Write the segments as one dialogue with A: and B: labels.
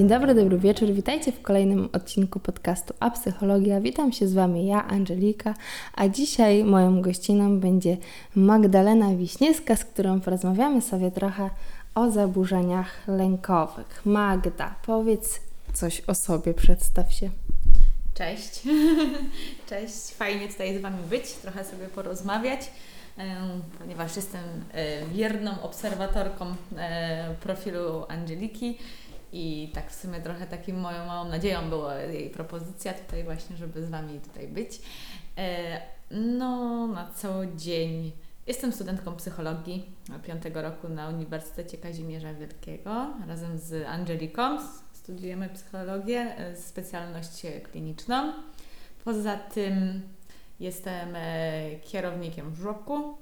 A: Dzień dobry, dobry wieczór. Witajcie w kolejnym odcinku podcastu A Psychologia. Witam się z Wami ja, Angelika, a dzisiaj moją gościną będzie Magdalena Wiśniewska, z którą porozmawiamy sobie trochę o zaburzeniach lękowych. Magda, powiedz coś o sobie, przedstaw się.
B: Cześć. Cześć, fajnie tutaj z Wami być, trochę sobie porozmawiać, ponieważ jestem wierną obserwatorką profilu Angeliki i tak w sumie trochę takim moją małą nadzieją była jej propozycja tutaj właśnie, żeby z Wami tutaj być. E, no, na co dzień jestem studentką psychologii piątego roku na Uniwersytecie Kazimierza Wielkiego razem z Angeliką. Studiujemy psychologię, e, specjalność kliniczną. Poza tym jestem e, kierownikiem żłobku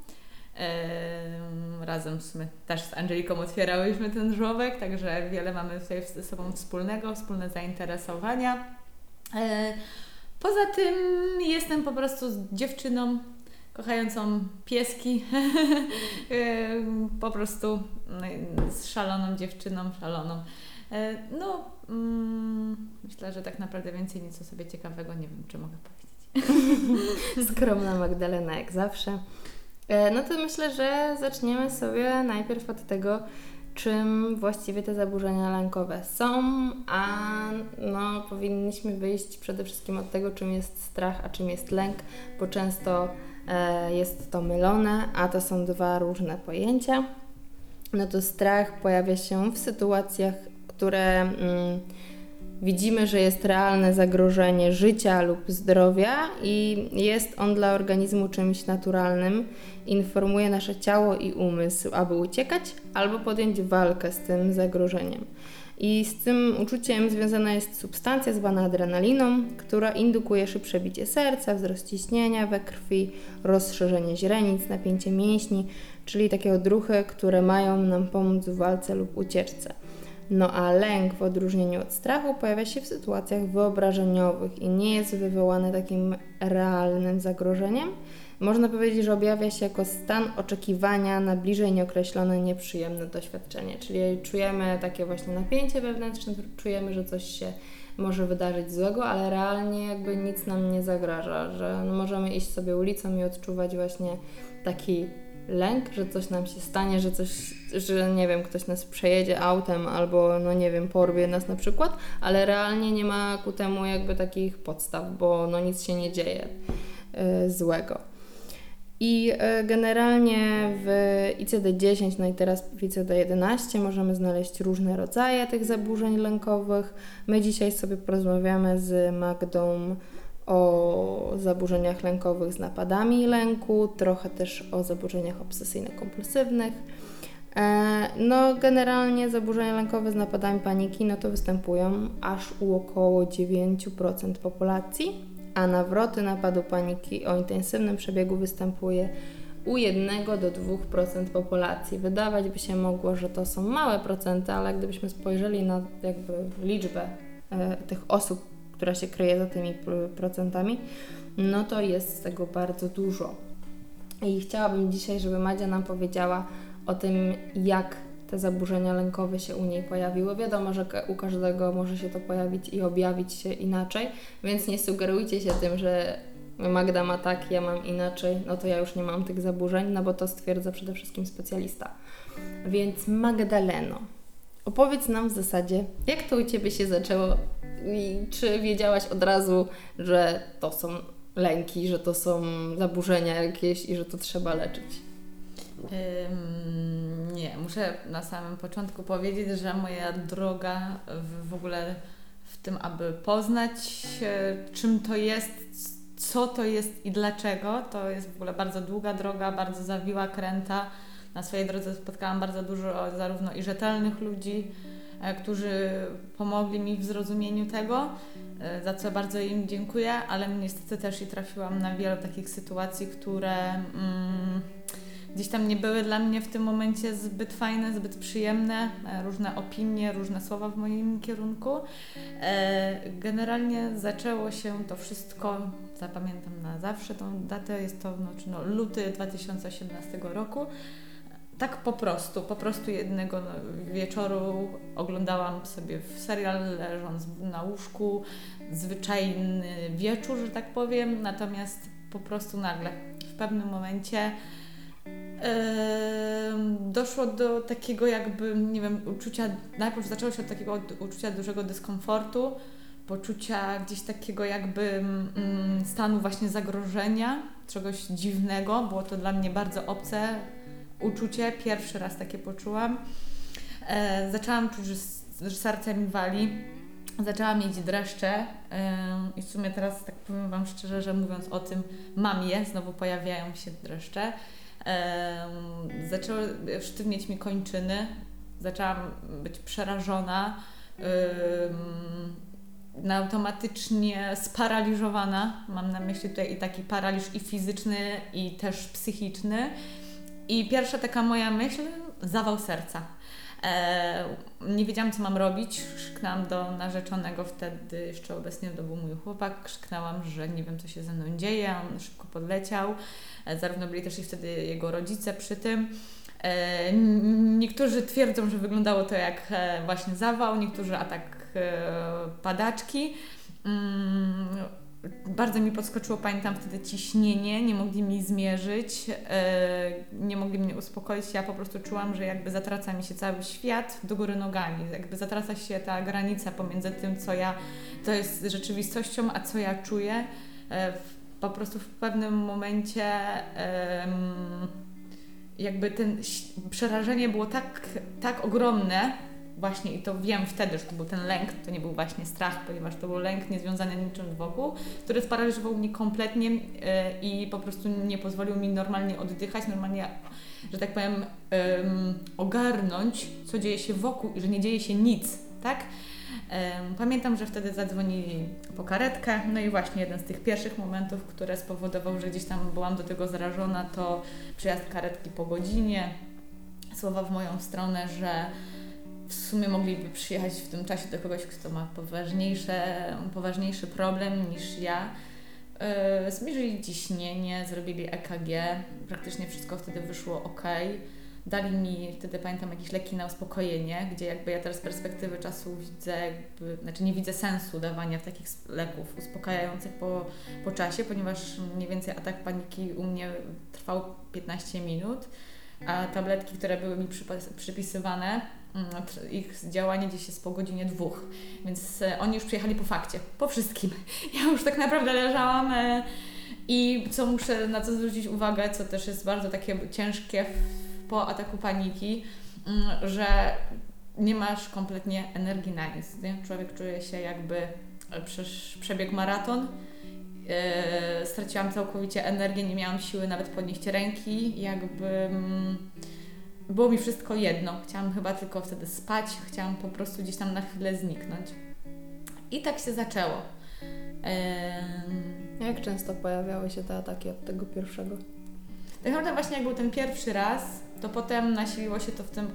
B: Razem w sumie też z Angeliką otwierałyśmy ten żłobek, także wiele mamy tutaj ze sobą wspólnego, wspólne zainteresowania. E, poza tym jestem po prostu dziewczyną kochającą pieski, po prostu no, szaloną dziewczyną, szaloną. E, no, mm, myślę, że tak naprawdę więcej nic o sobie ciekawego nie wiem, czy mogę powiedzieć.
A: Skromna Magdalena, jak zawsze. E, no to myślę, że zaczniemy sobie najpierw od tego, czym właściwie te zaburzenia lękowe są, a no, powinniśmy wyjść przede wszystkim od tego, czym jest strach, a czym jest lęk, bo często e, jest to mylone, a to są dwa różne pojęcia. No to strach pojawia się w sytuacjach, które. Mm, widzimy, że jest realne zagrożenie życia lub zdrowia i jest on dla organizmu czymś naturalnym, informuje nasze ciało i umysł, aby uciekać albo podjąć walkę z tym zagrożeniem. I z tym uczuciem związana jest substancja zwana adrenaliną, która indukuje szybsze bicie serca, wzrost ciśnienia we krwi, rozszerzenie źrenic, napięcie mięśni, czyli takie odruchy, które mają nam pomóc w walce lub ucieczce. No a lęk w odróżnieniu od strachu pojawia się w sytuacjach wyobrażeniowych i nie jest wywołany takim realnym zagrożeniem. Można powiedzieć, że objawia się jako stan oczekiwania na bliżej nieokreślone, nieprzyjemne doświadczenie. Czyli czujemy takie właśnie napięcie wewnętrzne, czujemy, że coś się może wydarzyć złego, ale realnie jakby nic nam nie zagraża, że możemy iść sobie ulicą i odczuwać właśnie taki lęk, że coś nam się stanie, że coś, że nie wiem, ktoś nas przejedzie autem albo, no nie wiem, porwie nas na przykład, ale realnie nie ma ku temu jakby takich podstaw, bo no nic się nie dzieje y, złego. I y, generalnie w ICD-10, no i teraz w ICD-11 możemy znaleźć różne rodzaje tych zaburzeń lękowych. My dzisiaj sobie porozmawiamy z Magdą o zaburzeniach lękowych z napadami lęku, trochę też o zaburzeniach obsesyjno-kompulsywnych. E, no, generalnie zaburzenia lękowe z napadami paniki no to występują aż u około 9% populacji, a nawroty napadu paniki o intensywnym przebiegu występuje u 1 do 2% populacji. Wydawać by się mogło, że to są małe procenty, ale gdybyśmy spojrzeli na jakby liczbę e, tych osób, która się kryje za tymi procentami, no to jest z tego bardzo dużo. I chciałabym dzisiaj, żeby Madzia nam powiedziała o tym, jak te zaburzenia lękowe się u niej pojawiły. Wiadomo, że u każdego może się to pojawić i objawić się inaczej, więc nie sugerujcie się tym, że Magda ma tak, ja mam inaczej, no to ja już nie mam tych zaburzeń, no bo to stwierdza przede wszystkim specjalista. Więc Magdaleno, opowiedz nam w zasadzie, jak to u Ciebie się zaczęło i czy wiedziałaś od razu, że to są lęki, że to są zaburzenia jakieś i że to trzeba leczyć?
B: Nie, muszę na samym początku powiedzieć, że moja droga w, w ogóle w tym, aby poznać, czym to jest, co to jest i dlaczego, to jest w ogóle bardzo długa droga, bardzo zawiła kręta. Na swojej drodze spotkałam bardzo dużo zarówno i rzetelnych ludzi, którzy pomogli mi w zrozumieniu tego, e, za co bardzo im dziękuję, ale niestety też i trafiłam na wiele takich sytuacji, które mm, gdzieś tam nie były dla mnie w tym momencie zbyt fajne, zbyt przyjemne, e, różne opinie, różne słowa w moim kierunku. Generalnie zaczęło się to wszystko, zapamiętam na zawsze tą datę, jest to no, no luty 2018 roku tak po prostu, po prostu jednego wieczoru oglądałam sobie serial leżąc na łóżku, zwyczajny wieczór, że tak powiem, natomiast po prostu nagle w pewnym momencie doszło do takiego jakby, nie wiem, uczucia, najpierw zaczęło się od takiego uczucia dużego dyskomfortu, poczucia gdzieś takiego jakby mm, stanu właśnie zagrożenia, czegoś dziwnego, było to dla mnie bardzo obce uczucie, pierwszy raz takie poczułam. E, zaczęłam czuć, że, że serce mi wali, zaczęłam mieć dreszcze e, i w sumie teraz tak powiem Wam szczerze, że mówiąc o tym mam je, znowu pojawiają się dreszcze zaczęły sztywnieć mi kończyny, zaczęłam być przerażona, na automatycznie sparaliżowana. Mam na myśli tutaj i taki paraliż i fizyczny, i też psychiczny. I pierwsza taka moja myśl, zawał serca. E, nie wiedziałam, co mam robić. Krzyknęłam do narzeczonego wtedy, jeszcze obecnie to był mój chłopak. Krzyknęłam, że nie wiem, co się ze mną dzieje. On szybko podleciał. E, zarówno byli też i wtedy jego rodzice przy tym. E, niektórzy twierdzą, że wyglądało to jak e, właśnie zawał, niektórzy atak padaczki. Mm, bardzo mi podskoczyło, pamiętam wtedy ciśnienie, nie mogli mi zmierzyć, nie mogli mnie uspokoić. Ja po prostu czułam, że jakby zatraca mi się cały świat do góry nogami, jakby zatraca się ta granica pomiędzy tym, co ja, to jest rzeczywistością, a co ja czuję po prostu w pewnym momencie jakby ten przerażenie było tak, tak ogromne, właśnie i to wiem wtedy, że to był ten lęk, to nie był właśnie strach, ponieważ to był lęk niezwiązany niczym wokół, który sparaliżował mnie kompletnie e, i po prostu nie pozwolił mi normalnie oddychać, normalnie, że tak powiem, ogarnąć, co dzieje się wokół i że nie dzieje się nic, tak? Pamiętam, że wtedy zadzwonili po karetkę, no i właśnie jeden z tych pierwszych momentów, które spowodował, że gdzieś tam byłam do tego zarażona, to przyjazd karetki po godzinie, słowa w moją stronę, że w sumie mogliby przyjechać w tym czasie do kogoś, kto ma poważniejsze, poważniejszy problem niż ja. Yy, zmierzyli ciśnienie, zrobili EKG, praktycznie wszystko wtedy wyszło ok. Dali mi wtedy, pamiętam, jakieś leki na uspokojenie, gdzie jakby ja teraz z perspektywy czasu widzę, jakby, znaczy nie widzę sensu dawania takich leków uspokajających po, po czasie, ponieważ mniej więcej atak paniki u mnie trwał 15 minut, a tabletki, które były mi przypisywane, ich działanie gdzieś jest po godzinie dwóch, więc e, oni już przyjechali po fakcie, po wszystkim. Ja już tak naprawdę leżałam e, i co muszę na co zwrócić uwagę, co też jest bardzo takie ciężkie po ataku paniki, mm, że nie masz kompletnie energii na nic. Nie? Człowiek czuje się jakby e, przebiegł maraton. Straciłam całkowicie energię, nie miałam siły nawet podnieść ręki, jakby mm, było mi wszystko jedno. Chciałam chyba tylko wtedy spać, chciałam po prostu gdzieś tam na chwilę zniknąć. I tak się zaczęło.
A: Yy... Jak często pojawiały się te ataki od tego pierwszego?
B: Tak naprawdę właśnie jak był ten pierwszy raz, to potem nasiliło się to w tym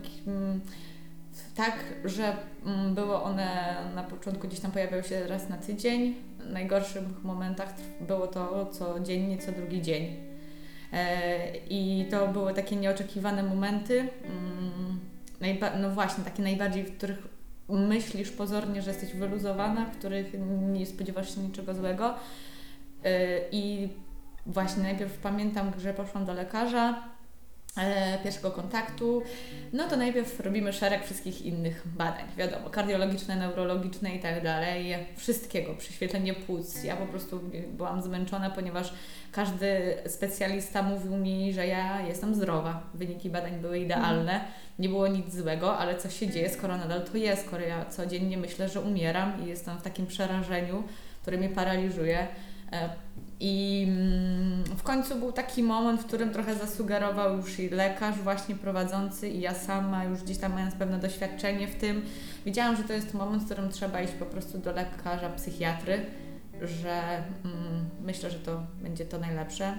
B: tak, że mm, było one na początku gdzieś tam pojawiały się raz na tydzień. W najgorszych momentach było to codziennie, co drugi dzień. E, I to były takie nieoczekiwane momenty. Mm, no właśnie, takie najbardziej, w których myślisz pozornie, że jesteś wyluzowana, w których nie spodziewasz się niczego złego. E, I właśnie najpierw pamiętam, że poszłam do lekarza, pierwszego kontaktu, no to najpierw robimy szereg wszystkich innych badań, wiadomo, kardiologiczne, neurologiczne i tak dalej, wszystkiego, prześwietlenie płuc. Ja po prostu byłam zmęczona, ponieważ każdy specjalista mówił mi, że ja jestem zdrowa. Wyniki badań były idealne, nie było nic złego, ale co się dzieje, skoro nadal to jest, skoro ja codziennie myślę, że umieram i jestem w takim przerażeniu, które mnie paraliżuje. E, i mm, w końcu był taki moment, w którym trochę zasugerował już i lekarz właśnie prowadzący i ja sama już gdzieś tam mając pewne doświadczenie w tym, wiedziałam, że to jest moment, w którym trzeba iść po prostu do lekarza, psychiatry, że mm, myślę, że to będzie to najlepsze.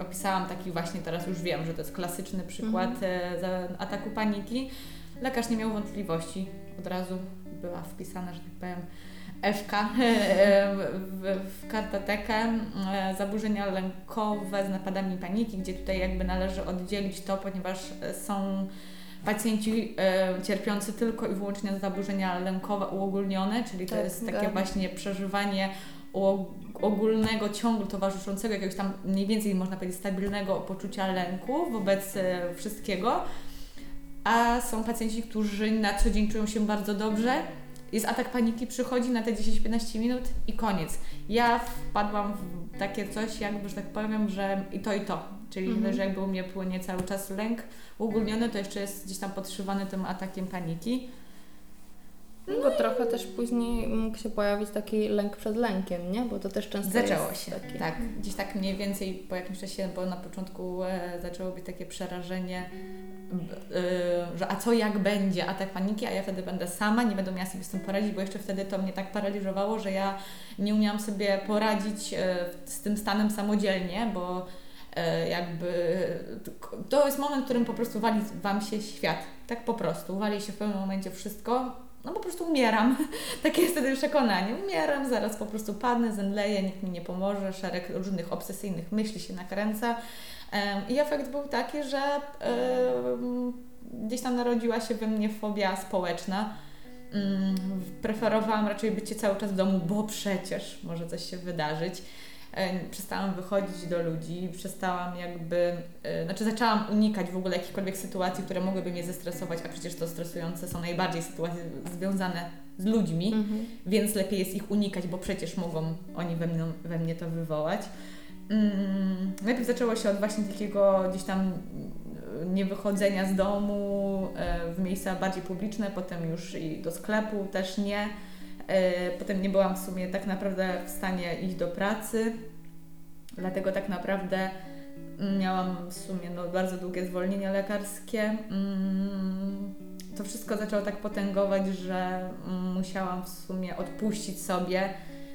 B: Opisałam taki właśnie, teraz już wiem, że to jest klasyczny przykład mhm. ataku paniki. Lekarz nie miał wątpliwości, od razu była wpisana, że tak powiem, FK w, w kartotekę e, zaburzenia lękowe z napadami paniki, gdzie tutaj jakby należy oddzielić to, ponieważ są pacjenci e, cierpiący tylko i wyłącznie na zaburzenia lękowe uogólnione, czyli to
A: Tak,
B: jest takie
A: zgadzam.
B: właśnie przeżywanie ogólnego, ciągle towarzyszącego, jakiegoś tam mniej więcej można powiedzieć stabilnego poczucia lęku wobec e, wszystkiego. A są pacjenci, którzy na co dzień czują się bardzo dobrze. Jest atak paniki, przychodzi na te 10-15 minut i koniec. Ja wpadłam w takie coś, jakby, że tak powiem, że i to, i to. Czyli,
A: Mhm.
B: że jakby u mnie płynie cały czas lęk uogólniony, to jeszcze jest gdzieś tam podszywany tym atakiem paniki.
A: Bo trochę też później mógł się pojawić taki lęk przed lękiem, nie? Bo to też często
B: Zaczęło się,
A: Taki...
B: tak. Gdzieś tak mniej więcej po jakimś czasie, bo na początku e, zaczęło być takie przerażenie, że a co jak będzie atak paniki, a ja wtedy będę sama, nie będę miała sobie z tym poradzić, bo jeszcze wtedy to mnie tak paraliżowało, że ja nie umiałam sobie poradzić e, z tym stanem samodzielnie, bo e, jakby to jest moment, w którym po prostu wali Wam się świat. Tak po prostu. Wali się w pewnym momencie wszystko. No po prostu umieram. Takie jest wtedy przekonanie. Umieram, zaraz po prostu padnę, zemdleję, nikt mi nie pomoże, szereg różnych obsesyjnych myśli się nakręca. I efekt był taki, że gdzieś tam narodziła się we mnie fobia społeczna. Mm, Preferowałam raczej bycie cały czas w domu, bo przecież może coś się wydarzyć. Przestałam wychodzić do ludzi, przestałam jakby, e, znaczy zaczęłam unikać w ogóle jakichkolwiek sytuacji, które mogłyby mnie zestresować, a przecież to stresujące są najbardziej sytuacje związane z ludźmi,
A: Mhm.
B: więc lepiej jest ich unikać, bo przecież mogą oni we mnie, we mnie to wywołać. Mm, najpierw zaczęło się od właśnie takiego gdzieś tam mm, niewychodzenia z domu e, w miejsca bardziej publiczne, potem już i do sklepu też nie. E, Potem nie byłam w sumie tak naprawdę w stanie iść do pracy, dlatego tak naprawdę mm, miałam w sumie no, bardzo długie zwolnienie lekarskie. Mm, To wszystko zaczęło tak potęgować, że musiałam w sumie odpuścić sobie,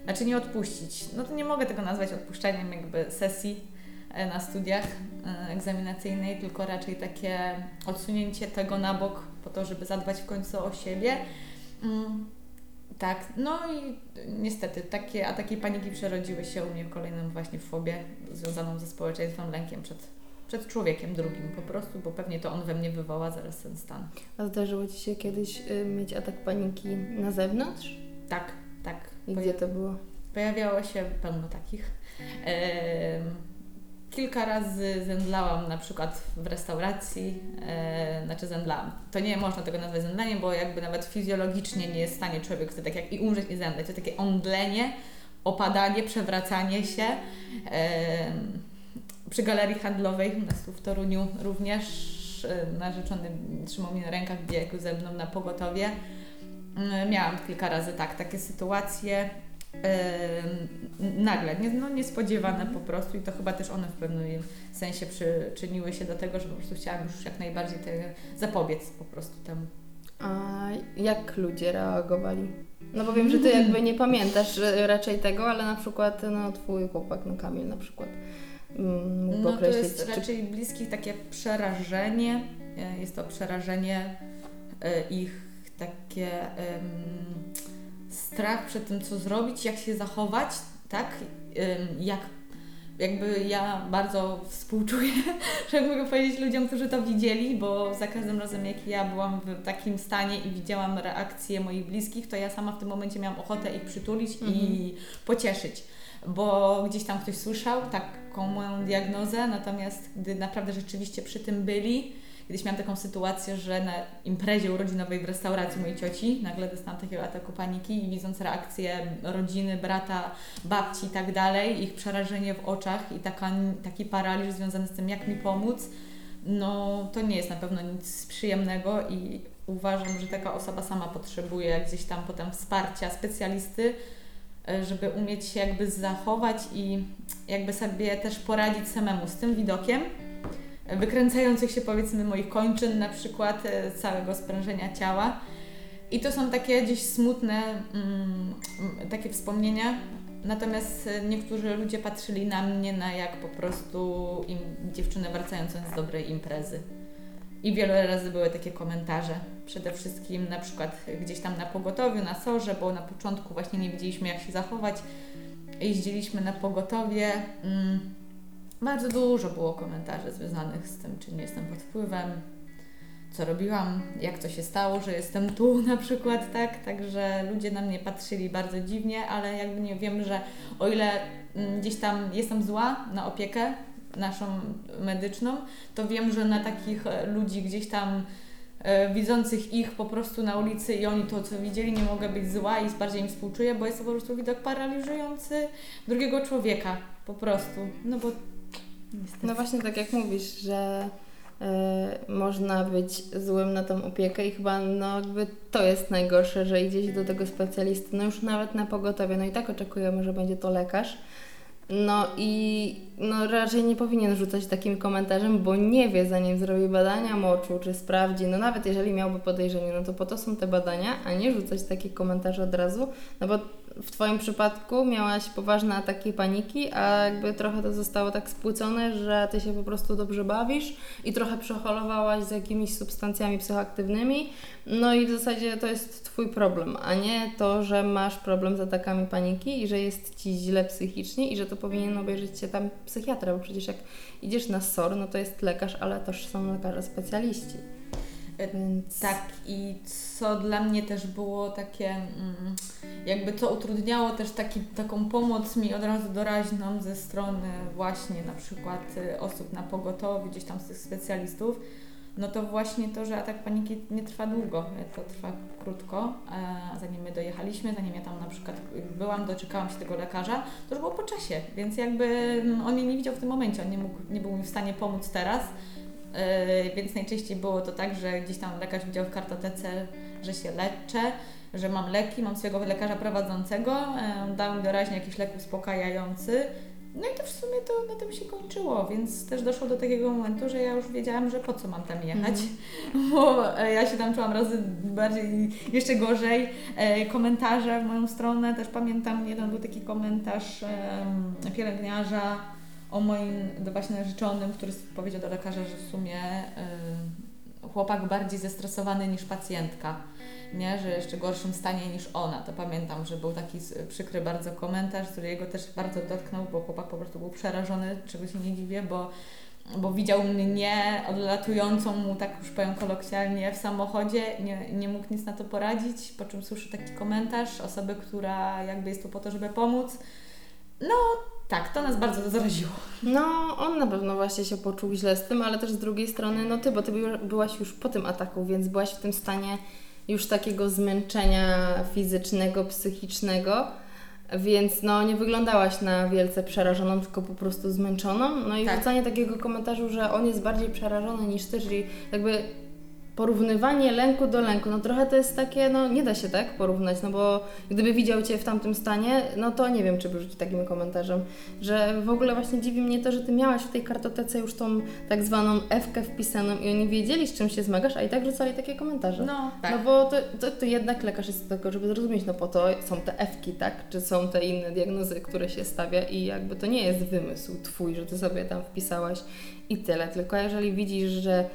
B: znaczy nie odpuścić, no to nie mogę tego nazwać odpuszczaniem jakby sesji e, na studiach e, egzaminacyjnej, tylko raczej takie odsunięcie tego na bok po to, żeby zadbać w końcu o siebie. Mm, tak, no i niestety takie ataki paniki przerodziły się u mnie w kolejnym właśnie fobię związaną ze społeczeństwem, lękiem przed, przed człowiekiem drugim po prostu, bo pewnie to on we mnie wywoła zaraz ten stan.
A: A zdarzyło Ci się kiedyś y, mieć atak paniki na zewnątrz?
B: Tak, tak.
A: I gdzie to było?
B: Pojawiało się pełno takich. Em, Kilka razy zemdlałam na przykład w restauracji, e, znaczy zemdlałam. To nie można tego nazwać zemdleniem, bo jakby nawet fizjologicznie nie jest w stanie człowiek wtedy tak jak i umrzeć i zemdleć. To takie omdlenie, opadanie, przewracanie się. Em, przy galerii handlowej u nas tu w Toruniu również e, narzeczony trzymał mnie na rękach, biegł ze mną na pogotowie. Mm, Miałam kilka razy tak, takie sytuacje em, nagle, nie, no niespodziewane po prostu i to chyba też one w pewnym sensie przyczyniły się do tego, że po prostu chciałam już jak najbardziej te, zapobiec po prostu temu.
A: A jak ludzie reagowali? No bo wiem, że Ty jakby nie pamiętasz raczej tego, ale na przykład no, Twój chłopak, no Kamil na przykład mm, mógł
B: No to
A: określić,
B: jest
A: czy
B: raczej bliskich takie przerażenie, e, jest to przerażenie e, ich takie em, strach przed tym, co zrobić, jak się zachować, tak? Em, jak jakby ja bardzo współczuję, że mogę powiedzieć ludziom, którzy to widzieli, bo za każdym razem jak ja byłam w takim stanie i widziałam reakcje moich bliskich, to ja sama w tym momencie miałam ochotę ich przytulić i pocieszyć, bo gdzieś tam ktoś słyszał taką moją diagnozę, natomiast gdy naprawdę rzeczywiście przy tym byli, kiedyś miałam taką sytuację, że na imprezie urodzinowej w restauracji mojej cioci nagle dostałam takiego ataku paniki i widząc reakcję rodziny, brata, babci i tak dalej, ich przerażenie w oczach i taka, taki paraliż związany z tym, jak mi pomóc, no to nie jest na pewno nic przyjemnego i uważam, że taka osoba sama potrzebuje gdzieś tam potem wsparcia specjalisty, e, żeby umieć się jakby zachować i jakby sobie też poradzić samemu z tym widokiem wykręcających się powiedzmy moich kończyn, na przykład e, całego sprężenia ciała. I to są takie gdzieś smutne mm, mm, takie wspomnienia. Natomiast e, niektórzy ludzie patrzyli na mnie na jak po prostu im, dziewczynę wracającą z dobrej imprezy. I wiele razy były takie komentarze. Przede wszystkim na przykład gdzieś tam na pogotowiu, na sorze, bo na początku właśnie nie wiedzieliśmy jak się zachować. Jeździliśmy na pogotowie. Mm, bardzo dużo było komentarzy związanych z tym, czy nie jestem pod wpływem, co robiłam, jak to się stało, że jestem tu na przykład, tak? Także ludzie na mnie patrzyli bardzo dziwnie, ale jakby nie wiem, że o ile mm, gdzieś tam jestem zła na opiekę naszą medyczną, to wiem, że na takich e, ludzi gdzieś tam e, widzących ich po prostu na ulicy i oni to, co widzieli, nie mogę być zła i bardziej im współczuję, bo jest to po prostu widok paraliżujący drugiego człowieka, po prostu. No bo niestety.
A: No właśnie tak jak mówisz, że e, można być złym na tą opiekę i chyba no jakby to jest najgorsze, że idzie się do tego specjalisty, no już nawet na pogotowie, no i tak oczekujemy, że będzie to lekarz. No i no raczej nie powinien rzucać takim komentarzem, bo nie wie, zanim zrobi badania moczu, czy sprawdzi. No nawet jeżeli miałby podejrzenie, no to po to są te badania, a nie rzucać takie komentarze od razu, no bo w Twoim przypadku miałaś poważne ataki paniki, a jakby trochę to zostało tak spłycone, że Ty się po prostu dobrze bawisz i trochę przeholowałaś z jakimiś substancjami psychoaktywnymi, no i w zasadzie to jest Twój problem, a nie to, że masz problem z atakami paniki i że jest Ci źle psychicznie i że to powinien obejrzeć Cię tam psychiatra, bo przecież jak idziesz na SOR, no to jest lekarz, ale też są lekarze specjaliści.
B: Tak, i co dla mnie też było takie, mm, jakby co utrudniało też taki, taką pomoc mi od razu doraźną ze strony właśnie na przykład y, osób na pogotowiu, gdzieś tam z tych specjalistów, no to właśnie to, że atak paniki nie trwa długo, to trwa krótko, zanim my dojechaliśmy, zanim ja tam na przykład byłam, doczekałam się tego lekarza, to już było po czasie, więc jakby mm, on mnie nie widział w tym momencie, on nie, mógł, nie był mi w stanie pomóc teraz, więc najczęściej było to tak, że gdzieś tam lekarz widział w kartotece, że się leczę, że mam leki, mam swojego lekarza prowadzącego, yy, dał mi doraźnie jakiś lek uspokajający. No i to w sumie to na tym się kończyło, więc też doszło do takiego momentu, że ja już wiedziałam, że po co mam tam jechać, mm. bo e, ja się tam czułam razy bardziej, jeszcze gorzej. E, komentarze w moją stronę, też pamiętam, jeden był taki komentarz pielęgniarza, o moim właśnie narzeczonym, który powiedział do lekarza, że w sumie y, chłopak bardziej zestresowany niż pacjentka, nie? że jeszcze gorszym stanie niż ona. To pamiętam, że był taki przykry bardzo komentarz, który jego też bardzo dotknął, bo chłopak po prostu był przerażony, czego się nie dziwię, bo bo widział mnie odlatującą mu, tak już powiem kolokwialnie, w samochodzie, nie, nie mógł nic na to poradzić, po czym słyszy taki komentarz osoby, która jakby jest tu po to, żeby pomóc. No, tak, to nas bardzo zaraziło.
A: No, on na pewno właśnie się poczuł źle z tym, ale też z drugiej strony, no ty, bo ty byłaś już po tym ataku, więc byłaś w tym stanie już takiego zmęczenia fizycznego, psychicznego, więc no nie wyglądałaś na wielce przerażoną, tylko po prostu zmęczoną. No i tak. wrzucanie takiego komentarzu, że on jest bardziej przerażony niż ty, czyli jakby porównywanie lęku do lęku, no trochę to jest takie, no nie da się tak porównać, no bo gdyby widział Cię w tamtym stanie, no to nie wiem, czy by rzucić takim komentarzem, że w ogóle właśnie dziwi mnie to, że Ty miałaś w tej kartotece już tą tak zwaną F-kę wpisaną i oni wiedzieli, z czym się zmagasz, a i tak rzucali takie komentarze.
B: No, tak.
A: No bo to, to, to jednak lekarz jest do tego, żeby zrozumieć, no po to są te F-ki, tak? Czy są te inne diagnozy, które się stawia i jakby to nie jest wymysł Twój, że Ty sobie tam wpisałaś i tyle, tylko jeżeli widzisz, że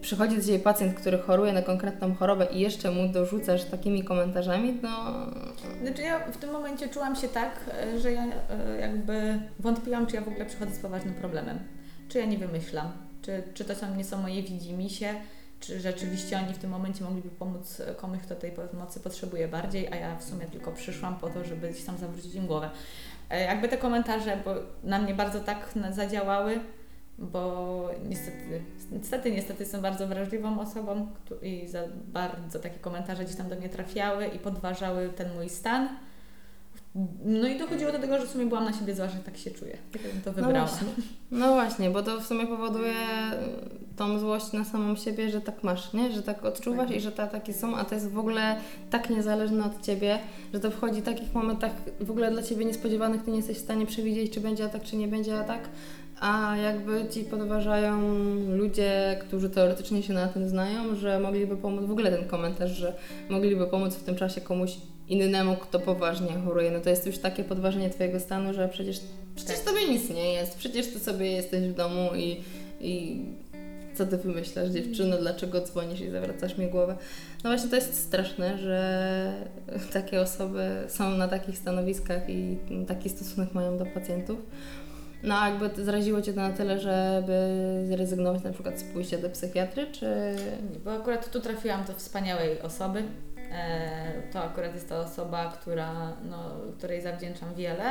A: przychodzi do Ciebie pacjent, który choruje na konkretną chorobę i jeszcze mu dorzucasz takimi komentarzami, no...
B: Znaczy ja w tym momencie czułam się tak, że ja e, jakby wątpiłam, czy ja w ogóle przychodzę z poważnym problemem. Czy ja nie wymyślam, czy, czy to są, nie są moje widzimisię, czy rzeczywiście oni w tym momencie mogliby pomóc komuś, kto tej pomocy potrzebuje bardziej, a ja w sumie tylko przyszłam po to, żeby gdzieś tam zawrócić im głowę. E, jakby te komentarze bo na mnie bardzo tak zadziałały, bo niestety, niestety, niestety jestem bardzo wrażliwą osobą i za bardzo takie komentarze gdzieś tam do mnie trafiały i podważały ten mój stan. No i dochodziło do tego, że w sumie byłam na siebie zła, że tak się czuję. Tak bym to wybrała.
A: No właśnie. no właśnie, bo to w sumie powoduje tą złość na samą siebie, że tak masz, nie? Że tak odczuwasz tak. i że te ataki są, a to jest w ogóle tak niezależne od Ciebie, że to wchodzi w takich momentach w ogóle dla Ciebie niespodziewanych, Ty nie jesteś w stanie przewidzieć, czy będzie atak, czy nie będzie atak, a jakby ci podważają ludzie, którzy teoretycznie się na tym znają, że mogliby pomóc, w ogóle ten komentarz, że mogliby pomóc w tym czasie komuś innemu, kto poważnie choruje, no to jest już takie podważenie Twojego stanu, że przecież, przecież Tobie nic nie jest, przecież Ty sobie jesteś w domu i, i co ty wymyślasz dziewczyno, dlaczego dzwonisz i zawracasz mi głowę. No właśnie to jest straszne, że takie osoby są na takich stanowiskach i taki stosunek mają do pacjentów. No jakby zraziło Cię to na tyle, żeby zrezygnować na przykład z pójścia do psychiatry, czy...
B: Bo akurat tu trafiłam do wspaniałej osoby. E, to akurat jest ta osoba, która, no, której zawdzięczam wiele.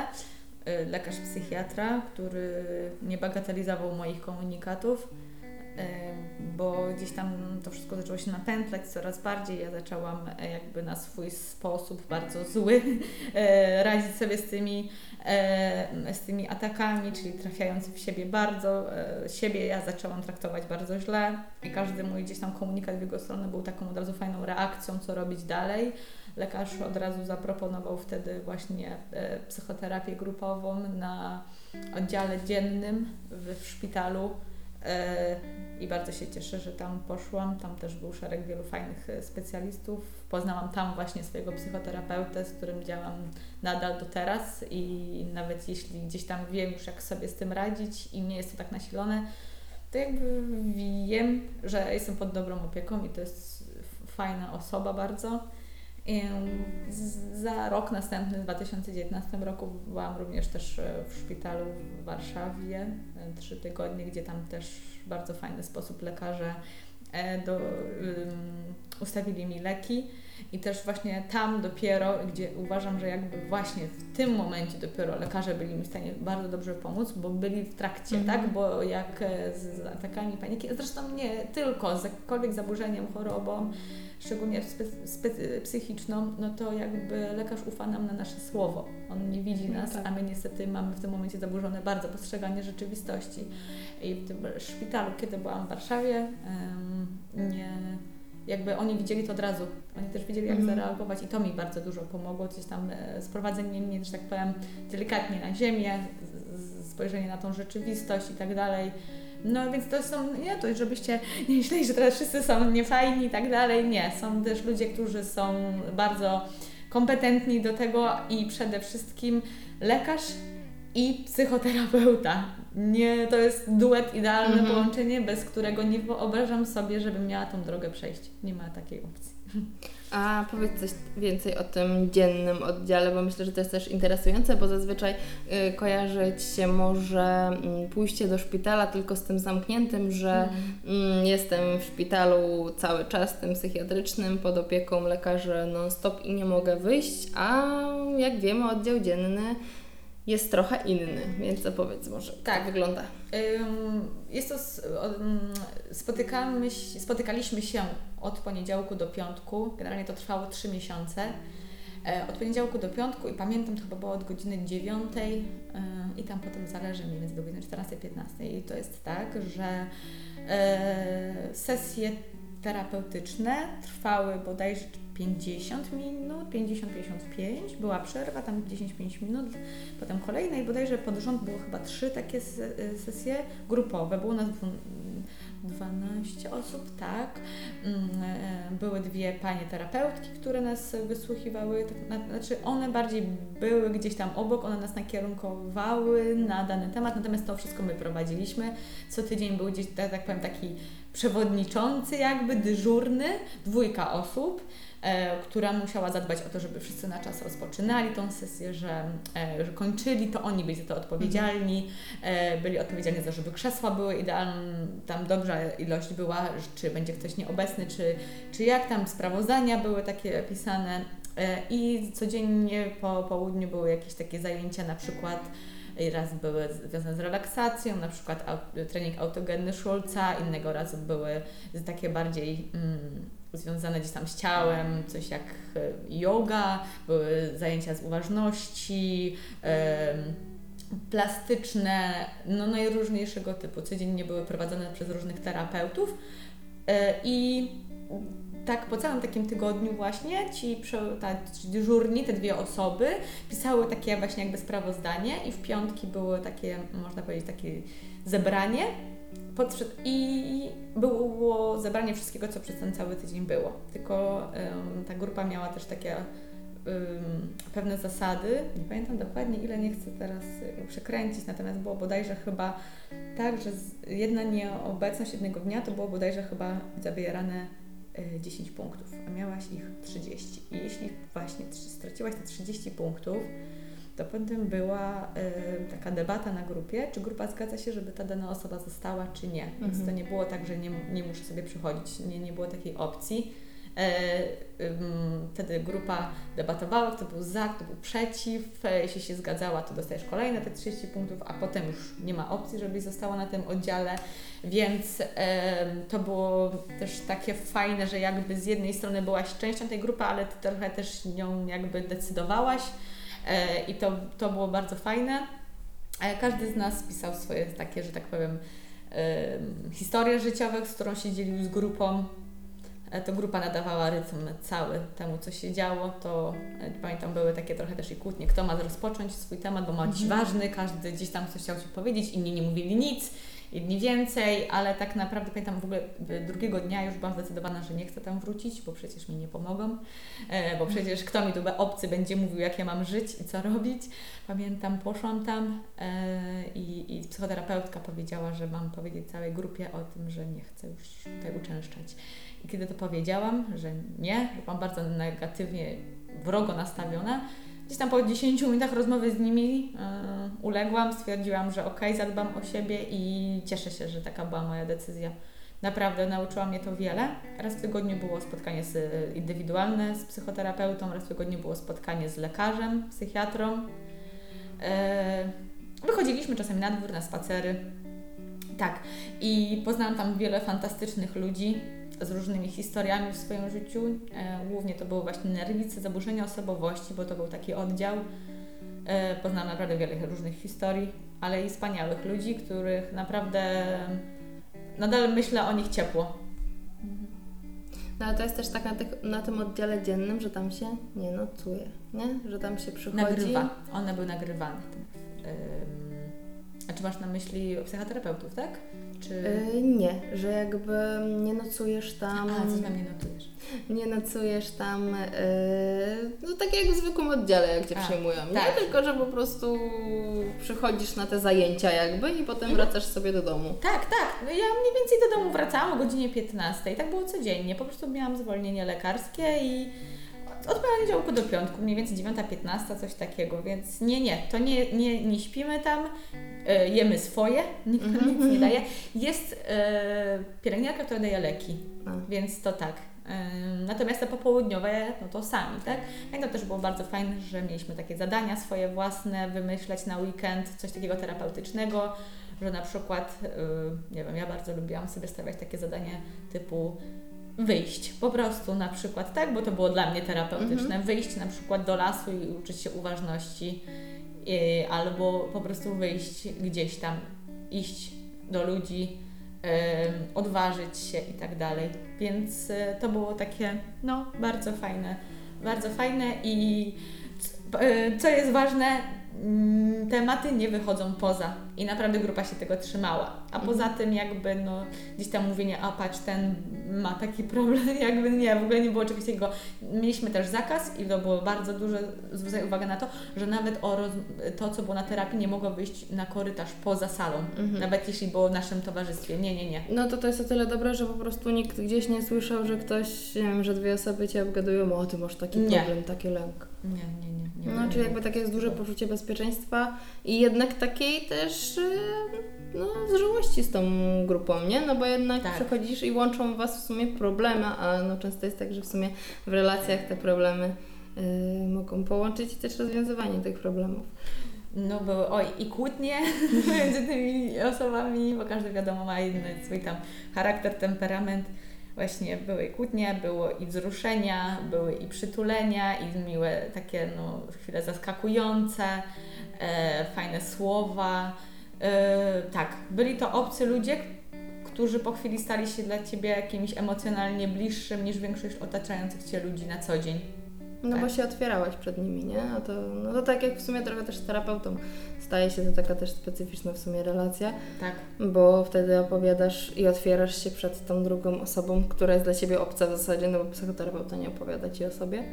B: E, lekarz psychiatra, który nie bagatelizował moich komunikatów bo gdzieś tam to wszystko zaczęło się napętlać coraz bardziej. Ja zaczęłam e, jakby na swój sposób bardzo zły e, radzić sobie z tymi, e, z tymi atakami, czyli trafiając w siebie bardzo, siebie ja zaczęłam traktować bardzo źle i każdy mój gdzieś tam komunikat w jego stronę był taką od razu fajną reakcją, co robić dalej. Lekarz od razu zaproponował wtedy właśnie psychoterapię grupową na oddziale dziennym w, szpitalu I bardzo się cieszę, że tam poszłam. Tam też był szereg wielu fajnych e, specjalistów. Poznałam tam właśnie swojego psychoterapeutę, z którym działam nadal do teraz i nawet jeśli gdzieś tam wiem już, jak sobie z tym radzić i nie jest to tak nasilone, to jakby wiem, że jestem pod dobrą opieką i to jest fajna osoba bardzo. Za rok następny, w 2019 roku, byłam również też e, w szpitalu w Warszawie, e, trzy tygodnie, gdzie tam też w bardzo fajny sposób lekarze e, do, um, ustawili mi leki i też właśnie tam dopiero, gdzie uważam, że jakby właśnie w tym momencie dopiero lekarze byli mi w stanie bardzo dobrze pomóc, bo byli w trakcie, mm tak? Bo jak z, z atakami paniki, zresztą nie tylko, z jakimkolwiek zaburzeniem, chorobą, szczególnie psychiczną, no to jakby lekarz ufa nam na nasze słowo. On nie widzi no nas, tak. a my niestety mamy w tym momencie zaburzone bardzo postrzeganie rzeczywistości. I w tym szpitalu, kiedy byłam w Warszawie, nie jakby oni widzieli to od razu. Oni też wiedzieli, jak mm. zareagować i to mi bardzo dużo pomogło. Coś tam e, sprowadzenie mnie, że tak powiem, delikatnie na ziemię, spojrzenie na tą rzeczywistość i tak dalej. No więc to są, nie to, żebyście nie myśleli, że teraz wszyscy są niefajni i tak dalej. Nie, są też ludzie, którzy są bardzo kompetentni do tego i przede wszystkim lekarz i psychoterapeuta. Nie, to jest duet, idealne mm -hmm. połączenie, bez którego nie wyobrażam sobie, żebym miała tą drogę przejść. Nie ma takiej opcji.
A: A powiedz coś więcej o tym dziennym oddziale, bo myślę, że to jest też interesujące, bo zazwyczaj y, kojarzyć się może y, pójście do szpitala tylko z tym zamkniętym, że y, jestem w szpitalu cały czas, tym psychiatrycznym, pod opieką lekarzy non-stop i nie mogę wyjść, a jak wiemy, oddział dzienny jest trochę inny, więc opowiedz może, tak. to wygląda.
B: Jest to, spotykamy, spotykaliśmy się od poniedziałku do piątku, generalnie to trwało trzy miesiące. E, od poniedziałku do piątku i pamiętam, to chyba było od godziny 9 e, i tam potem zależy mniej więcej do godziny 14-15 i to jest tak, że e, sesje terapeutyczne trwały bodajże 50 minut, 50-55, była przerwa, tam 10-5 minut, potem kolejne i bodajże pod rząd było chyba trzy takie sesje grupowe, było nas 12 osób, tak. Mm, e, były dwie panie terapeutki, które nas wysłuchiwały, tak, znaczy one bardziej były gdzieś tam obok, one nas nakierunkowały na dany temat, natomiast to wszystko my prowadziliśmy. Co tydzień był gdzieś, tak powiem, taki przewodniczący jakby, dyżurny, dwójka osób E, która musiała zadbać o to, żeby wszyscy na czas rozpoczynali tą sesję, że, e, że kończyli, to oni byli za to odpowiedzialni, e, byli odpowiedzialni za, żeby krzesła były idealne, tam dobrza ilość była, czy będzie ktoś nieobecny, czy, czy jak tam sprawozdania były takie pisane i codziennie po południu były jakieś takie zajęcia, na przykład raz były związane z relaksacją, na przykład trening autogenny Schulza, innego razu były takie bardziej mm, związane gdzieś tam z ciałem, coś jak e, yoga, były zajęcia z uważności, plastyczne, no najróżniejszego typu. Codziennie były prowadzone przez różnych terapeutów e, i tak po całym takim tygodniu właśnie ci, ta, dyżurni, te dwie osoby pisały takie właśnie jakby sprawozdanie i w piątki były takie, można powiedzieć, takie zebranie i było zebranie wszystkiego, co przez ten cały tydzień było. Tylko ta grupa miała też takie pewne zasady. Nie pamiętam dokładnie ile, nie chcę teraz przekręcić, natomiast było bodajże chyba tak, że jedna nieobecność jednego dnia to było bodajże chyba zabierane 10 punktów, a miałaś ich 30. I jeśli właśnie straciłaś te 30 punktów, to potem była y, taka debata na grupie, czy grupa zgadza się, żeby ta dana osoba została, czy nie. Mhm. Więc to nie było tak, że nie, nie muszę sobie przychodzić, nie, nie było takiej opcji. E, wtedy grupa debatowała, kto był za, kto był przeciw. E, jeśli się zgadzała, to dostajesz kolejne te 30 punktów, a potem już nie ma opcji, żebyś została na tym oddziale. Więc to było też takie fajne, że jakby z jednej strony byłaś częścią tej grupy, ale ty trochę też nią jakby decydowałaś e, i to, to było bardzo fajne. Każdy z nas pisał swoje takie, że tak powiem, historie życiowe, z którą się dzielił z grupą to grupa nadawała rytm cały temu, co się działo, to e, pamiętam, były takie trochę też i kłótnie, kto ma rozpocząć swój temat, bo ma dziś mhm. ważny, każdy gdzieś tam coś chciał Ci powiedzieć, inni nie mówili nic, inni więcej, ale tak naprawdę pamiętam w ogóle drugiego dnia już byłam zdecydowana, że nie chcę tam wrócić, bo przecież mi nie pomogą, e, bo przecież kto mi tu obcy będzie mówił, jak ja mam żyć i co robić. Pamiętam, poszłam tam i, i psychoterapeutka powiedziała, że mam powiedzieć całej grupie o tym, że nie chcę już tutaj uczęszczać. I kiedy to powiedziałam, że nie, byłam bardzo negatywnie, wrogo nastawiona, gdzieś tam po 10 minutach rozmowy z nimi yy, uległam, stwierdziłam, że okej, okay, zadbam o siebie i cieszę się, że taka była moja decyzja. Naprawdę nauczyła mnie to wiele. Raz w tygodniu było spotkanie z, indywidualne z psychoterapeutą, raz w tygodniu było spotkanie z lekarzem, psychiatrą. Yy, wychodziliśmy czasami na dwór, na spacery. Tak, i poznałam tam wiele fantastycznych ludzi, z różnymi historiami w swoim życiu. E, głównie to były właśnie nerwice, zaburzenia osobowości, bo to był taki oddział. E, poznałam naprawdę wiele różnych historii, ale i wspaniałych ludzi, których naprawdę nadal myślę o nich ciepło.
A: No ale to jest też tak na, tych, na tym oddziale dziennym, że tam się nie nocuje, nie? Że tam się przychodzi...
B: Nagrywa. One były nagrywane. A czy masz na myśli psychoterapeutów, tak? Czy...
A: Yy, nie, że jakby nie nocujesz tam.
B: A, co tam nie nocujesz?
A: Nie nocujesz tam, yy, no tak jak w zwykłym oddziale, jak cię A, przyjmują. Tak. Nie tylko, że po prostu przychodzisz na te zajęcia jakby i potem mhm. wracasz sobie do domu.
B: Tak, tak. No ja mniej więcej do domu wracałam o godzinie 15 i tak było codziennie. Po prostu miałam zwolnienie lekarskie i od poniedziałku do piątku, mniej więcej 9.15, coś takiego, więc nie, nie, to nie, nie, nie śpimy tam, e, jemy swoje, nikt -hmm. nic nie daje. Jest e, pielęgniarka, która daje leki, więc to tak. E, natomiast te popołudniowe, no to sami, tak? I to też było bardzo fajne, że mieliśmy takie zadania swoje własne, wymyśleć na weekend coś takiego terapeutycznego, że na przykład, nie wiem, ja bardzo lubiłam sobie stawiać takie zadanie typu wyjść po prostu na przykład, tak, bo to było dla mnie terapeutyczne, mhm. wyjść na przykład do lasu i uczyć się uważności, yy, albo po prostu wyjść gdzieś tam, iść do ludzi, yy, odważyć się i tak dalej. Więc yy, to było takie, no, bardzo fajne, bardzo fajne i y, co jest ważne, Mm, tematy nie wychodzą poza i naprawdę grupa się tego trzymała. A mhm. poza tym jakby no gdzieś tam mówienie, a patrz, ten ma taki problem, jakby nie, w ogóle nie było czegoś takiego. Mieliśmy też zakaz i to było bardzo duże, zwrócę uwagę na to, że nawet o roz, to, co było na terapii, nie mogło wyjść na korytarz poza salą, mhm. nawet jeśli było w naszym towarzystwie. Nie, nie, nie.
A: No to to jest o tyle dobre, że po prostu nikt gdzieś nie słyszał, że ktoś, nie wiem, że dwie osoby Cię obgadują, o Ty masz taki nie. problem, taki lęk.
B: Nie, nie, nie. nie
A: no, czyli jakby takie jest duże poczucie bezpieczeństwa i jednak takiej też y, no, zżyłości z tą grupą, nie? No bo jednak tak. przychodzisz i łączą Was w sumie problemy, a no często jest tak, że w sumie w relacjach te problemy y, mogą połączyć i też rozwiązywanie tych problemów.
B: No były oj i kłótnie między tymi osobami, bo każdy wiadomo ma inny swój tam charakter, temperament właśnie były kłótnie, było i wzruszenia, były i przytulenia, i miłe takie no, chwile zaskakujące, e, fajne słowa. E, tak, byli to obcy ludzie, którzy po chwili stali się dla Ciebie jakimś emocjonalnie bliższym niż większość otaczających Cię ludzi na co dzień.
A: No tak. bo się otwierałaś przed nimi, nie? A to, no to tak jak w sumie trochę też z terapeutą staje się to taka też specyficzna w sumie relacja.
B: Tak.
A: Bo wtedy opowiadasz i otwierasz się przed tą drugą osobą, która jest dla Ciebie obca w zasadzie, no bo psychoterapeuta nie opowiada Ci o sobie.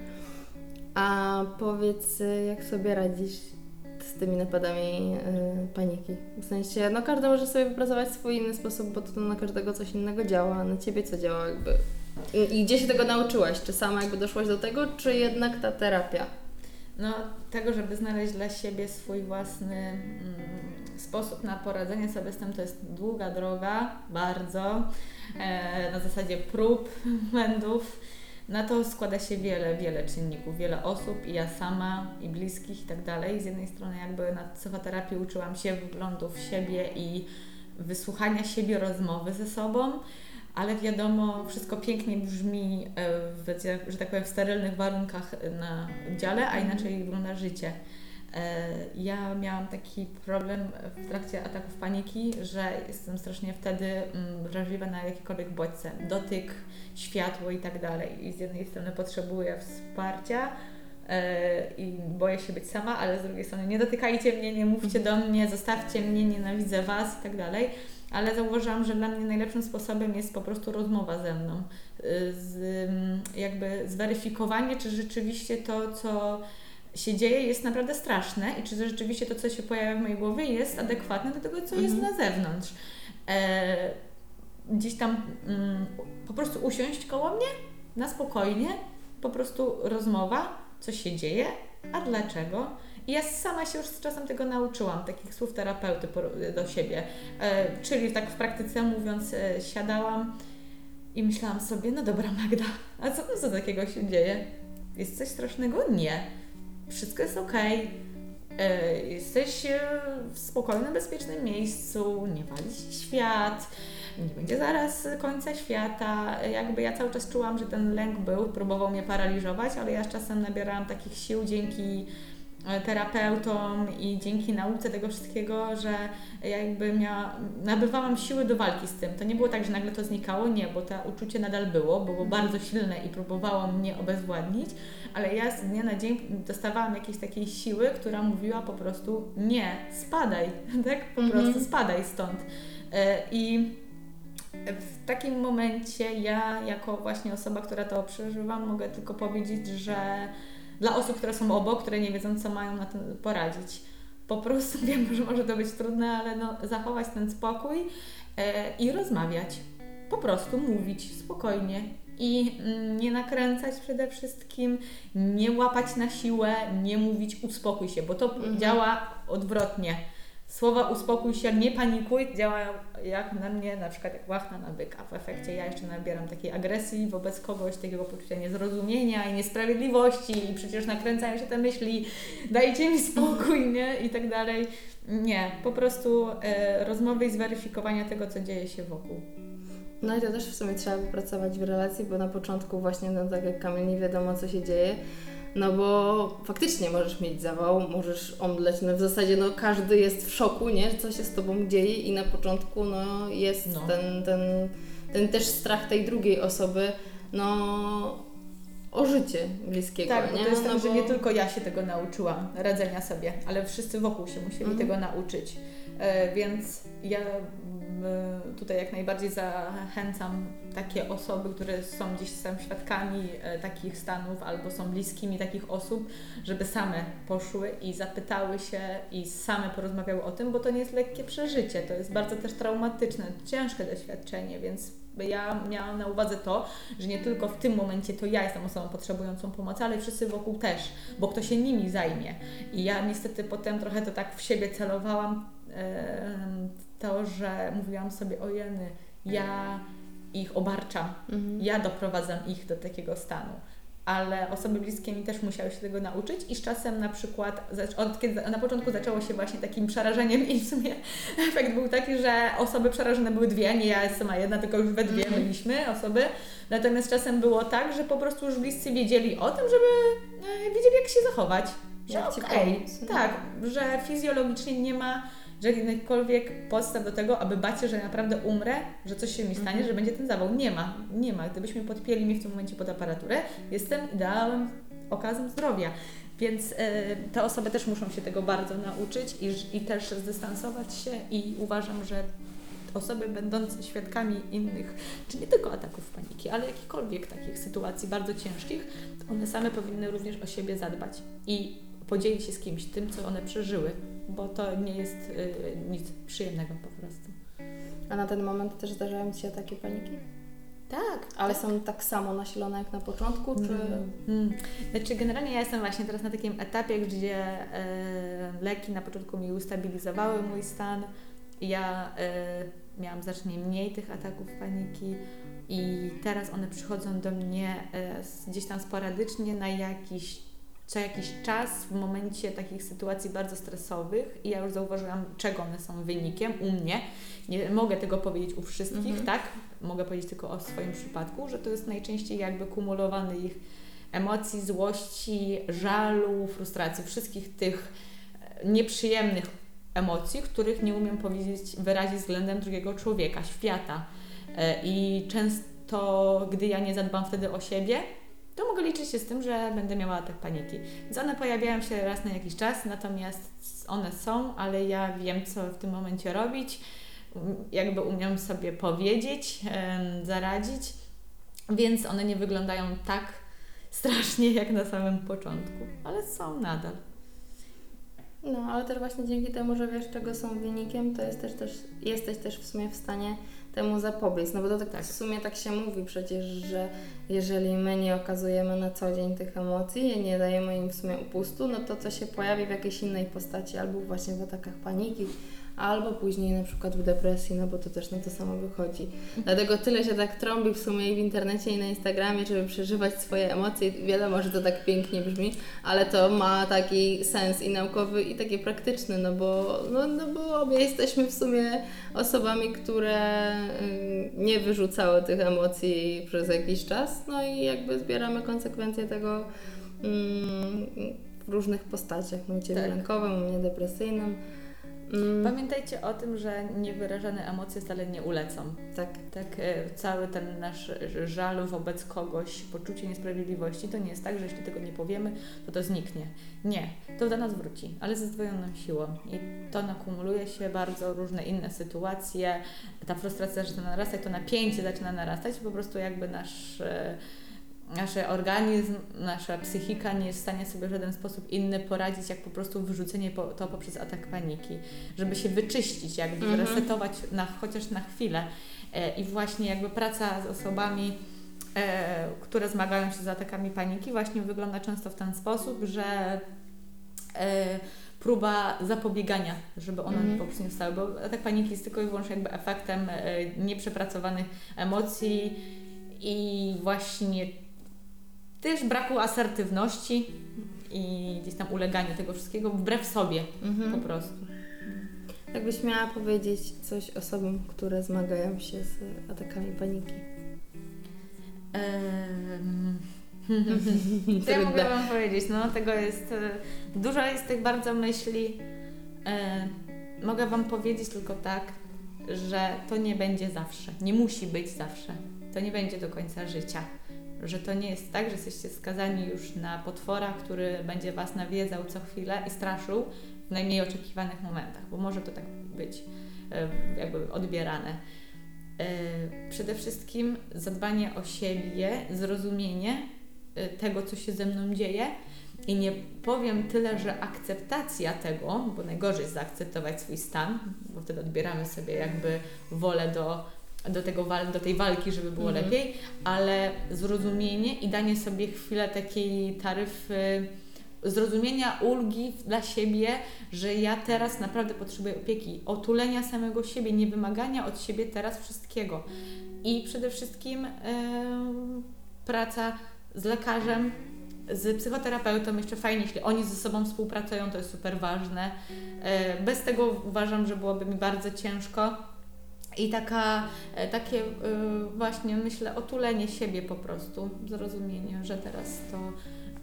A: A powiedz, y, jak sobie radzisz z tymi napadami y, paniki? W sensie, no każdy może sobie wypracować swój inny sposób, bo to na każdego coś innego działa. Na Ciebie co działa jakby? I, I gdzie się tego nauczyłaś? Czy sama jakby doszłaś do tego, czy jednak ta terapia?
B: No, tego, żeby znaleźć dla siebie swój własny mm, sposób na poradzenie sobie z tym, to jest długa droga, bardzo, e, na zasadzie prób, błędów. Na to składa się wiele, wiele czynników, wiele osób i ja sama, i bliskich i tak dalej. Z jednej strony jakby na psychoterapii uczyłam się wglądu w siebie i wysłuchania siebie, rozmowy ze sobą, ale wiadomo, wszystko pięknie brzmi, e, w, że tak powiem, w sterylnych warunkach na dziale, a inaczej wygląda życie. E, ja miałam taki problem w trakcie ataków paniki, że jestem strasznie wtedy mm, wrażliwa na jakiekolwiek bodźce, dotyk, światło i tak dalej. I z jednej strony potrzebuję wsparcia e, i boję się być sama, ale z drugiej strony nie dotykajcie mnie, nie mówcie do mnie, zostawcie mnie, nienawidzę Was i tak dalej. Ale zauważyłam, że dla mnie najlepszym sposobem jest po prostu rozmowa ze mną. E, z, mm, jakby zweryfikowanie, czy rzeczywiście to, co się dzieje, jest naprawdę straszne i czy rzeczywiście to, co się pojawia w mojej głowie, jest adekwatne do tego, co mhm. jest na zewnątrz. E, gdzieś tam mm, po prostu usiąść koło mnie na spokojnie, po prostu rozmowa, co się dzieje, a dlaczego. I ja sama się już z czasem tego nauczyłam, takich słów terapeuty do siebie. E, czyli tak w praktyce mówiąc, e, siadałam i myślałam sobie, no dobra Magda, a co, co takiego się dzieje? Jest coś strasznego? Nie wszystko jest ok, e, jesteś e, w spokojnym, bezpiecznym miejscu, nie wali się świat, nie będzie zaraz końca świata. Jakby ja cały czas czułam, że ten lęk był, próbował mnie paraliżować, ale ja z czasem nabierałam takich sił dzięki E, terapeutom i dzięki nauce tego wszystkiego, że ja jakby miała, nabywałam siły do walki z tym. To nie było tak, że nagle to znikało, nie, bo to uczucie nadal było, było bardzo silne i próbowało mnie obezwładnić, ale ja z dnia na dzień dostawałam jakiejś takiej siły, która mówiła po prostu nie, spadaj, tak? Po mhm. prostu spadaj stąd. E, I w takim momencie ja, jako właśnie osoba, która to przeżywa, mogę tylko powiedzieć, że dla osób, które są obok, które nie wiedzą, co mają na tym poradzić. Po prostu wiem, że może to być trudne, ale no, zachować ten spokój e, i rozmawiać. Po prostu mówić spokojnie i mm, nie nakręcać przede wszystkim, nie łapać na siłę, nie mówić uspokój się, bo to mhm. działa odwrotnie Słowa uspokój się, nie panikuj działają jak na mnie, na przykład jak łachna na byka. W efekcie ja jeszcze nabieram takiej agresji wobec kogoś, takiego poczucia niezrozumienia i niesprawiedliwości i przecież nakręcają się te myśli, dajcie mi spokój, nie? I tak dalej. Nie, po prostu e, rozmowy i zweryfikowania tego, co dzieje się wokół.
A: No i to też w sumie trzeba wypracować w relacji, bo na początku właśnie, no tak jak Kamil, nie wiadomo co się dzieje, no bo faktycznie możesz mieć zawał, możesz omdleć, no w zasadzie no każdy jest w szoku, nie? Co się z Tobą dzieje i na początku no jest no. Ten, ten, ten też strach tej drugiej osoby, no o życie bliskiego.
B: Tak,
A: nie?
B: to jest
A: no,
B: tak, bo... że nie tylko ja się tego nauczyłam, radzenia sobie, ale wszyscy wokół się musieli mhm. tego nauczyć. E, więc ja tutaj jak najbardziej zachęcam takie osoby, które są gdzieś tam świadkami e, takich stanów albo są bliskimi takich osób, żeby same poszły i zapytały się i same porozmawiały o tym, bo to nie jest lekkie przeżycie, to jest bardzo też traumatyczne, ciężkie doświadczenie, więc ja miałam na uwadze to, że nie tylko w tym momencie to ja jestem osobą potrzebującą pomocy, ale wszyscy wokół też, bo kto się nimi zajmie. I ja niestety potem trochę to tak w siebie celowałam, to, że mówiłam sobie, o jeny, ja ich obarczam, mhm. ja doprowadzam ich do takiego stanu. Ale osoby bliskie mi też musiały się tego nauczyć i z czasem na przykład, od kiedy na początku zaczęło się właśnie takim przerażeniem i w sumie efekt był taki, że osoby przerażone były dwie, nie ja sama jedna, tylko już we dwie mhm. byliśmy osoby. Natomiast czasem było tak, że po prostu już bliscy wiedzieli o tym, żeby e, wiedzieli jak się zachować. Że okej, okay, tak, że fizjologicznie nie ma żadnych podstaw do tego, aby bać się, że naprawdę umrę, że coś się mi stanie, mhm. że będzie ten zawał. Nie ma, nie ma. Gdybyśmy podpięli mnie w tym momencie pod aparaturę, jestem ideałem okazem zdrowia. Więc y, te osoby też muszą się tego bardzo nauczyć i, i też zdystansować się i uważam, że osoby będące świadkami innych, czy nie tylko ataków paniki, ale jakichkolwiek takich sytuacji bardzo ciężkich, one same powinny również o siebie zadbać i podzielić się z kimś tym, co one przeżyły, bo to nie jest y, nic przyjemnego po prostu.
A: A na ten moment też zdarzają Ci się takie paniki?
B: Tak,
A: Ale są tak samo nasilone jak na początku, czy...
B: Mm. Mm. Znaczy generalnie ja jestem właśnie teraz na takim etapie, gdzie e, leki na początku mi ustabilizowały mój stan. Ja e, miałam znacznie mniej tych ataków paniki i teraz one przychodzą do mnie e, gdzieś tam sporadycznie na jakiś co jakiś czas w momencie takich sytuacji bardzo stresowych i ja już zauważyłam, czego one są wynikiem u mnie. Nie mogę tego powiedzieć u wszystkich,
A: Mhm.
B: tak? Mogę powiedzieć tylko o swoim przypadku, że to jest najczęściej jakby kumulowany ich emocji, złości, żalu, frustracji, wszystkich tych e, nieprzyjemnych emocji, których nie umiem powiedzieć, wyrazić względem drugiego człowieka, świata. E, I często, gdy ja nie zadbam wtedy o siebie, to mogę liczyć się z tym, że będę miała atak paniki. Więc one pojawiają się raz na jakiś czas, natomiast one są, ale ja wiem, co w tym momencie robić. Jakby umiem sobie powiedzieć, zaradzić, więc one nie wyglądają tak strasznie jak na samym początku, ale są nadal.
A: No, ale też właśnie dzięki temu, że wiesz, czego są wynikiem, to jest też, też, jesteś też w sumie w stanie temu zapobiec. No bo to tak,
B: Tak.
A: w sumie tak się mówi przecież, że jeżeli my nie okazujemy na co dzień tych emocji i nie dajemy im w sumie upustu, no to co się pojawi w jakiejś innej postaci, albo właśnie w atakach paniki, albo później na przykład w depresji, no bo to też na to samo wychodzi. Dlatego tyle się tak trąbi w sumie i w internecie i na Instagramie, żeby przeżywać swoje emocje. Wiadomo, że to tak pięknie brzmi, ale to ma taki sens i naukowy i taki praktyczny, no bo, no, no bo obie jesteśmy w sumie osobami, które nie wyrzucały tych emocji przez jakiś czas, no i jakby zbieramy konsekwencje tego w różnych postaciach. U Ciebie
B: Tak.
A: lękowym, u mnie depresyjnym. Ym,
B: Pamiętajcie o tym, że niewyrażane emocje wcale nie ulecą.
A: tak.
B: Tak, e, cały ten nasz żal wobec kogoś, poczucie niesprawiedliwości, to nie jest tak, że jeśli tego nie powiemy, to to zniknie. Nie, to do nas wróci, ale ze zdwojoną siłą. I to nakumuluje się bardzo różne inne sytuacje. Ta frustracja zaczyna narastać, to napięcie zaczyna narastać, po prostu jakby nasz. Nasz organizm, nasza psychika nie jest w stanie sobie w żaden sposób inny poradzić, jak po prostu wyrzucenie to poprzez atak paniki, żeby się wyczyścić, jakby
A: Mhm.
B: resetować na, chociaż na chwilę. E, I właśnie jakby praca z osobami, e, które zmagają się z atakami paniki, właśnie wygląda często w ten sposób, że e, próba zapobiegania, żeby one
A: Mhm.
B: po prostu nie wstały, bo atak paniki jest tylko i wyłącznie jakby efektem nieprzepracowanych emocji i właśnie też braku asertywności i gdzieś tam ulegania tego wszystkiego wbrew sobie
A: Mhm.
B: po prostu.
A: Jakbyś miała powiedzieć coś osobom, które zmagają się z atakami paniki.
B: Co ja mogę. Wam powiedzieć? No, tego jest. e, Dużo jest tych bardzo myśli. E, mogę Wam powiedzieć tylko tak, że to nie będzie zawsze. Nie musi być zawsze. To nie będzie do końca życia. Że to nie jest tak, że jesteście skazani już na potwora, który będzie Was nawiedzał co chwilę i straszył w najmniej oczekiwanych momentach, bo może to tak być e, jakby odbierane. E, Przede wszystkim zadbanie o siebie, zrozumienie e, tego, co się ze mną dzieje. I nie powiem tyle, że akceptacja tego, bo najgorzej jest zaakceptować swój stan, bo wtedy odbieramy sobie jakby wolę do, do, tego wal, do tej walki, żeby było
A: Mhm.
B: lepiej, ale zrozumienie i danie sobie chwilę takiej taryfy zrozumienia, ulgi dla siebie, że ja teraz naprawdę potrzebuję opieki, otulenia samego siebie, nie wymagania od siebie teraz wszystkiego. I przede wszystkim em, praca z lekarzem, z psychoterapeutą, jeszcze fajnie, jeśli oni ze sobą współpracują, to jest super ważne. E, Bez tego uważam, że byłoby mi bardzo ciężko. I taka, e, takie e, właśnie, myślę, otulenie siebie po prostu, zrozumienie, że teraz to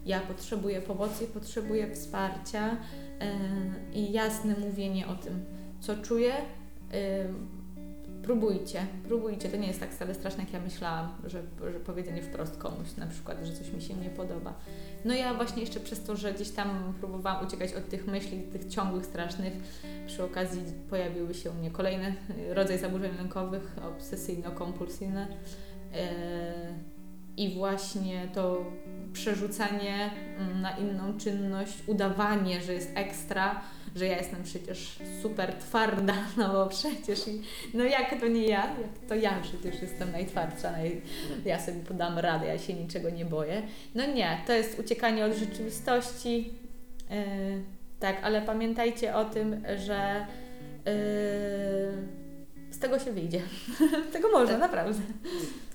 B: ja potrzebuję pomocy, potrzebuję wsparcia e, i jasne mówienie o tym, co czuję, próbujcie, próbujcie. To nie jest tak wcale straszne, jak ja myślałam, że, że powiedzenie wprost komuś na przykład, że coś mi się nie podoba. No ja właśnie jeszcze przez to, że gdzieś tam próbowałam uciekać od tych myśli, tych ciągłych, strasznych, przy okazji pojawiły się u mnie kolejne rodzaj zaburzeń lękowych, obsesyjno-kompulsyjne. Yy, i właśnie to przerzucanie mm, na inną czynność, udawanie, że jest ekstra, że ja jestem przecież super twarda, no bo przecież i, no jak to nie ja, to ja przecież jestem najtwardsza, naj, ja sobie podam radę, ja się niczego nie boję. No nie, to jest uciekanie od rzeczywistości, yy, tak, ale pamiętajcie o tym, że yy, z tego się wyjdzie. z tego można, tak. naprawdę.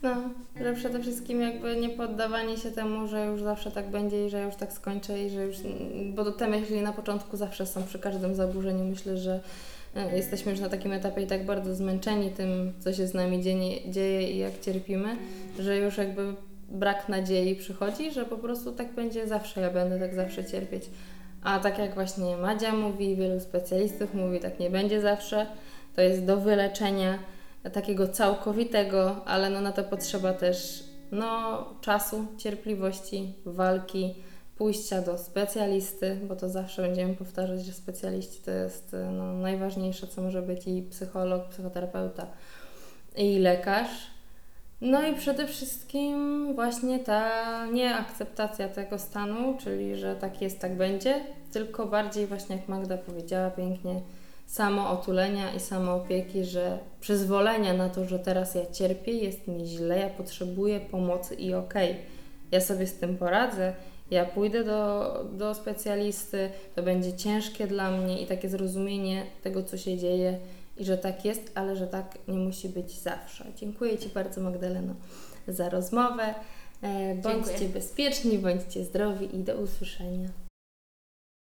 A: No, że przede wszystkim jakby nie poddawanie się temu, że już zawsze tak będzie i że już tak skończę i że już, bo te myśli na początku zawsze są przy każdym zaburzeniu. Myślę, że e, jesteśmy już na takim etapie i tak bardzo zmęczeni tym, co się z nami dzieje, dzieje i jak cierpimy, że już jakby brak nadziei przychodzi, że po prostu tak będzie zawsze, ja będę tak zawsze cierpieć. A tak jak właśnie Madzia mówi, wielu specjalistów mówi, tak nie będzie zawsze to jest do wyleczenia takiego całkowitego, ale no na to potrzeba też no, czasu, cierpliwości, walki, pójścia do specjalisty, bo to zawsze będziemy powtarzać, że specjaliści to jest no, najważniejsze, co może być i psycholog, psychoterapeuta i lekarz. No i przede wszystkim właśnie ta nieakceptacja tego stanu, czyli że tak jest, tak będzie, tylko bardziej właśnie jak Magda powiedziała pięknie, samootulenia i samoopieki, że przyzwolenia na to, że teraz ja cierpię, jest mi źle, ja potrzebuję pomocy i okej, okay, ja sobie z tym poradzę, ja pójdę do, do specjalisty, to będzie ciężkie dla mnie i takie zrozumienie tego, co się dzieje i że tak jest, ale że tak nie musi być zawsze. Dziękuję Ci bardzo Magdaleno za rozmowę. E, bądźcie Dziękuję. bezpieczni, bądźcie zdrowi i do usłyszenia.